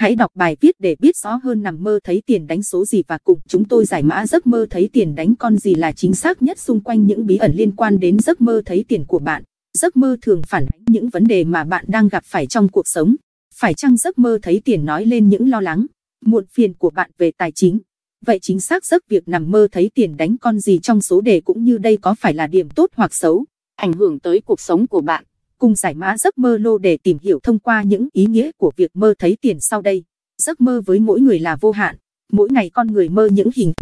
hãy đọc bài viết để biết rõ hơn nằm mơ thấy tiền đánh số gì và cùng chúng tôi giải mã giấc mơ thấy tiền đánh con gì là chính xác nhất xung quanh những bí ẩn liên quan đến giấc mơ thấy tiền của bạn. Giấc mơ thường phản ánh những vấn đề mà bạn đang gặp phải trong cuộc sống. Phải chăng giấc mơ thấy tiền nói lên những lo lắng, muộn phiền của bạn về tài chính? Vậy chính xác giấc việc nằm mơ thấy tiền đánh con gì trong số đề cũng như đây có phải là điểm tốt hoặc xấu, ảnh hưởng tới cuộc sống của bạn? Cùng giải mã giấc mơ lô để tìm hiểu thông qua những ý nghĩa của việc mơ thấy tiền sau đây. Giấc mơ với mỗi người là vô hạn, mỗi ngày con người mơ những hình,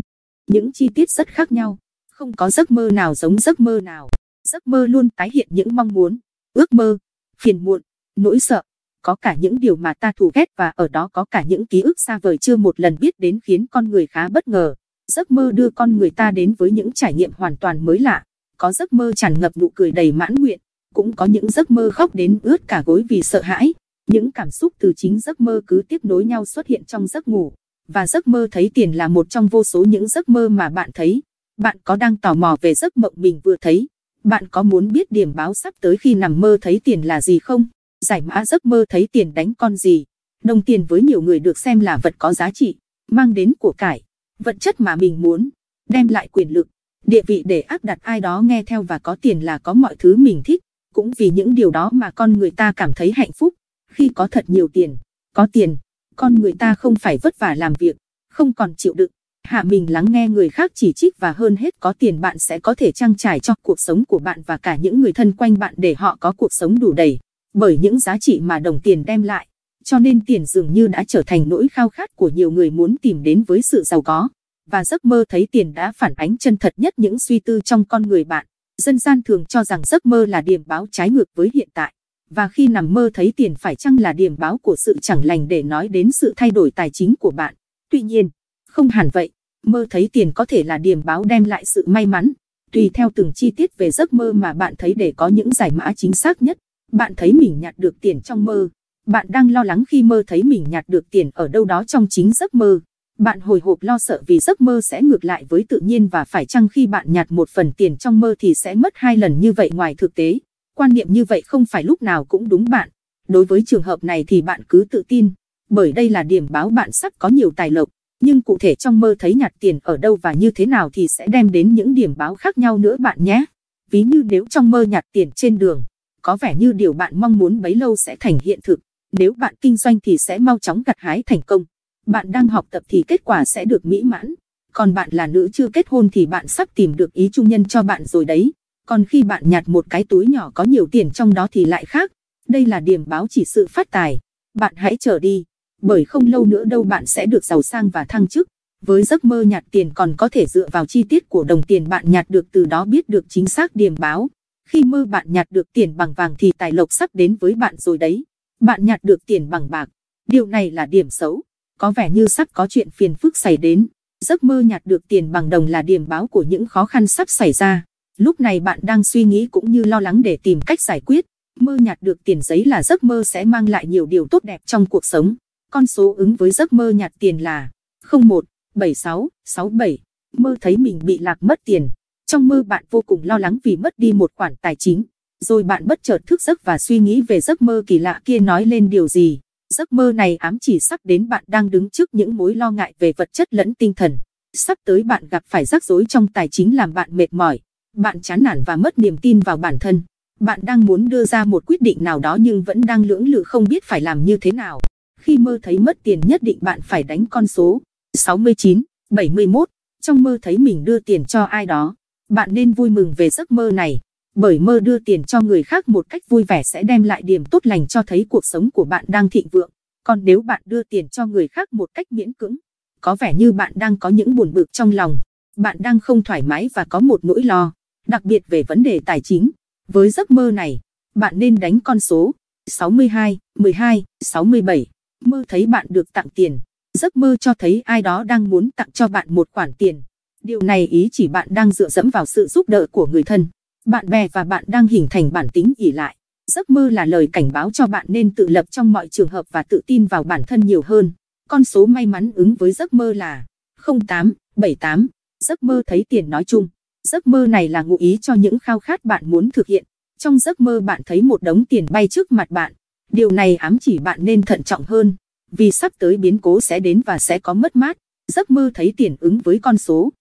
những chi tiết rất khác nhau. Không có giấc mơ nào giống giấc mơ nào. Giấc mơ luôn tái hiện những mong muốn, ước mơ, phiền muộn, nỗi sợ. Có cả những điều mà ta thù ghét và ở đó có cả những ký ức xa vời chưa một lần biết đến khiến con người khá bất ngờ. Giấc mơ đưa con người ta đến với những trải nghiệm hoàn toàn mới lạ. Có giấc mơ tràn ngập nụ cười đầy mãn nguyện, cũng có những giấc mơ khóc đến ướt cả gối vì sợ hãi. Những cảm xúc từ chính giấc mơ cứ tiếp nối nhau xuất hiện trong giấc ngủ. Và giấc mơ thấy tiền là một trong vô số những giấc mơ mà bạn thấy. Bạn có đang tò mò về giấc mộng mình vừa thấy? Bạn có muốn biết điểm báo sắp tới khi nằm mơ thấy tiền là gì không? Giải mã giấc mơ thấy tiền đánh con gì? Đồng tiền với nhiều người được xem là vật có giá trị, mang đến của cải, vật chất mà mình muốn, đem lại quyền lực, địa vị để áp đặt ai đó nghe theo và có tiền là có mọi thứ mình thích. Cũng vì những điều đó mà con người ta cảm thấy hạnh phúc. Khi có thật nhiều tiền, có tiền, con người ta không phải vất vả làm việc, không còn chịu đựng, hạ mình lắng nghe người khác chỉ trích và hơn hết có tiền bạn sẽ có thể trang trải cho cuộc sống của bạn và cả những người thân quanh bạn để họ có cuộc sống đủ đầy, bởi những giá trị mà đồng tiền đem lại. Cho nên tiền dường như đã trở thành nỗi khao khát của nhiều người muốn tìm đến với sự giàu có. Và giấc mơ thấy tiền đã phản ánh chân thật nhất những suy tư trong con người bạn. Dân gian thường cho rằng giấc mơ là điểm báo trái ngược với hiện tại. Và khi nằm mơ thấy tiền phải chăng là điểm báo của sự chẳng lành để nói đến sự thay đổi tài chính của bạn. Tuy nhiên, không hẳn vậy, mơ thấy tiền có thể là điểm báo đem lại sự may mắn. Tùy theo từng chi tiết về giấc mơ mà bạn thấy để có những giải mã chính xác nhất. Bạn thấy mình nhặt được tiền trong mơ. Bạn đang lo lắng khi mơ thấy mình nhặt được tiền ở đâu đó trong chính giấc mơ. Bạn hồi hộp lo sợ vì giấc mơ sẽ ngược lại với tự nhiên và phải chăng khi bạn nhặt một phần tiền trong mơ thì sẽ mất hai lần như vậy ngoài thực tế. Quan niệm như vậy không phải lúc nào cũng đúng bạn. Đối với trường hợp này thì bạn cứ tự tin, bởi đây là điểm báo bạn sắp có nhiều tài lộc. Nhưng cụ thể trong mơ thấy nhặt tiền ở đâu và như thế nào thì sẽ đem đến những điểm báo khác nhau nữa bạn nhé. Ví như nếu trong mơ nhặt tiền trên đường, có vẻ như điều bạn mong muốn bấy lâu sẽ thành hiện thực. Nếu bạn kinh doanh thì sẽ mau chóng gặt hái thành công. Bạn đang học tập thì kết quả sẽ được mỹ mãn. Còn bạn là nữ chưa kết hôn thì bạn sắp tìm được ý trung nhân cho bạn rồi đấy. Còn khi bạn nhặt một cái túi nhỏ có nhiều tiền trong đó thì lại khác. Đây là điểm báo chỉ sự phát tài. Bạn hãy chờ đi. Bởi không lâu nữa đâu bạn sẽ được giàu sang và thăng chức. Với giấc mơ nhặt tiền còn có thể dựa vào chi tiết của đồng tiền bạn nhặt được từ đó biết được chính xác điểm báo. Khi mơ bạn nhặt được tiền bằng vàng thì tài lộc sắp đến với bạn rồi đấy. Bạn nhặt được tiền bằng bạc. Điều này là điểm xấu có vẻ như sắp có chuyện phiền phức xảy đến. Giấc mơ nhặt được tiền bằng đồng là điểm báo của những khó khăn sắp xảy ra. Lúc này bạn đang suy nghĩ cũng như lo lắng để tìm cách giải quyết. Mơ nhặt được tiền giấy là giấc mơ sẽ mang lại nhiều điều tốt đẹp trong cuộc sống. Con số ứng với giấc mơ nhặt tiền là 01, 76, 67. Mơ thấy mình bị lạc mất tiền. Trong mơ bạn vô cùng lo lắng vì mất đi một khoản tài chính. Rồi bạn bất chợt thức giấc và suy nghĩ về giấc mơ kỳ lạ kia nói lên điều gì. Giấc mơ này ám chỉ sắp đến bạn đang đứng trước những mối lo ngại về vật chất lẫn tinh thần. Sắp tới bạn gặp phải rắc rối trong tài chính làm bạn mệt mỏi. Bạn chán nản và mất niềm tin vào bản thân. Bạn đang muốn đưa ra một quyết định nào đó nhưng vẫn đang lưỡng lự không biết phải làm như thế nào. Khi mơ thấy mất tiền nhất định bạn phải đánh con số 69, 71. Trong mơ thấy mình đưa tiền cho ai đó. Bạn nên vui mừng về giấc mơ này bởi mơ đưa tiền cho người khác một cách vui vẻ sẽ đem lại điểm tốt lành cho thấy cuộc sống của bạn đang thịnh vượng. Còn nếu bạn đưa tiền cho người khác một cách miễn cưỡng, có vẻ như bạn đang có những buồn bực trong lòng, bạn đang không thoải mái và có một nỗi lo, đặc biệt về vấn đề tài chính. Với giấc mơ này, bạn nên đánh con số 62, 12, 67, mơ thấy bạn được tặng tiền. Giấc mơ cho thấy ai đó đang muốn tặng cho bạn một khoản tiền. Điều này ý chỉ bạn đang dựa dẫm vào sự giúp đỡ của người thân bạn bè và bạn đang hình thành bản tính ỉ lại. Giấc mơ là lời cảnh báo cho bạn nên tự lập trong mọi trường hợp và tự tin vào bản thân nhiều hơn. Con số may mắn ứng với giấc mơ là 08, 78. Giấc mơ thấy tiền nói chung. Giấc mơ này là ngụ ý cho những khao khát bạn muốn thực hiện. Trong giấc mơ bạn thấy một đống tiền bay trước mặt bạn. Điều này ám chỉ bạn nên thận trọng hơn. vì sắp tới biến cố sẽ đến và sẽ có mất mát. Giấc mơ thấy tiền ứng với con số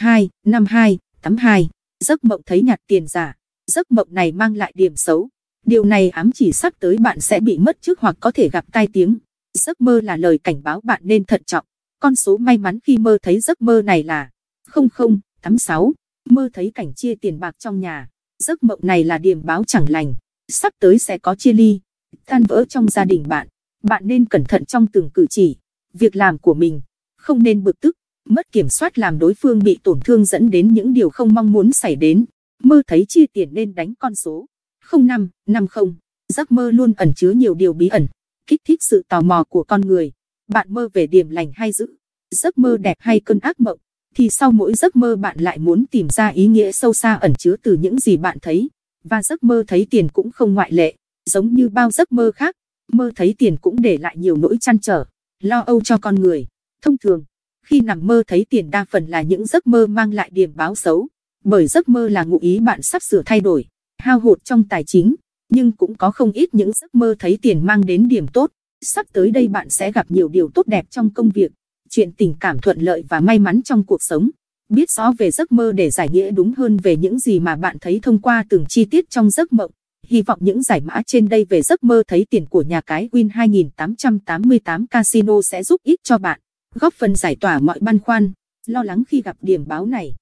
02, 52, 82. Giấc mộng thấy nhặt tiền giả. Giấc mộng này mang lại điểm xấu. Điều này ám chỉ sắp tới bạn sẽ bị mất trước hoặc có thể gặp tai tiếng. Giấc mơ là lời cảnh báo bạn nên thận trọng. Con số may mắn khi mơ thấy giấc mơ này là 0086. Mơ thấy cảnh chia tiền bạc trong nhà. Giấc mộng này là điểm báo chẳng lành. Sắp tới sẽ có chia ly, tan vỡ trong gia đình bạn. Bạn nên cẩn thận trong từng cử chỉ, việc làm của mình. Không nên bực tức, mất kiểm soát làm đối phương bị tổn thương dẫn đến những điều không mong muốn xảy đến. Mơ thấy chia tiền nên đánh con số 05, 50. Giấc mơ luôn ẩn chứa nhiều điều bí ẩn, kích thích sự tò mò của con người. Bạn mơ về điểm lành hay dữ, giấc mơ đẹp hay cơn ác mộng, thì sau mỗi giấc mơ bạn lại muốn tìm ra ý nghĩa sâu xa ẩn chứa từ những gì bạn thấy. Và giấc mơ thấy tiền cũng không ngoại lệ, giống như bao giấc mơ khác, mơ thấy tiền cũng để lại nhiều nỗi chăn trở, lo âu cho con người. Thông thường, khi nằm mơ thấy tiền đa phần là những giấc mơ mang lại điểm báo xấu, bởi giấc mơ là ngụ ý bạn sắp sửa thay đổi, hao hụt trong tài chính, nhưng cũng có không ít những giấc mơ thấy tiền mang đến điểm tốt. Sắp tới đây bạn sẽ gặp nhiều điều tốt đẹp trong công việc, chuyện tình cảm thuận lợi và may mắn trong cuộc sống. Biết rõ về giấc mơ để giải nghĩa đúng hơn về những gì mà bạn thấy thông qua từng chi tiết trong giấc mộng. Hy vọng những giải mã trên đây về giấc mơ thấy tiền của nhà cái Win 2888 Casino sẽ giúp ích cho bạn, góp phần giải tỏa mọi băn khoăn, lo lắng khi gặp điểm báo này.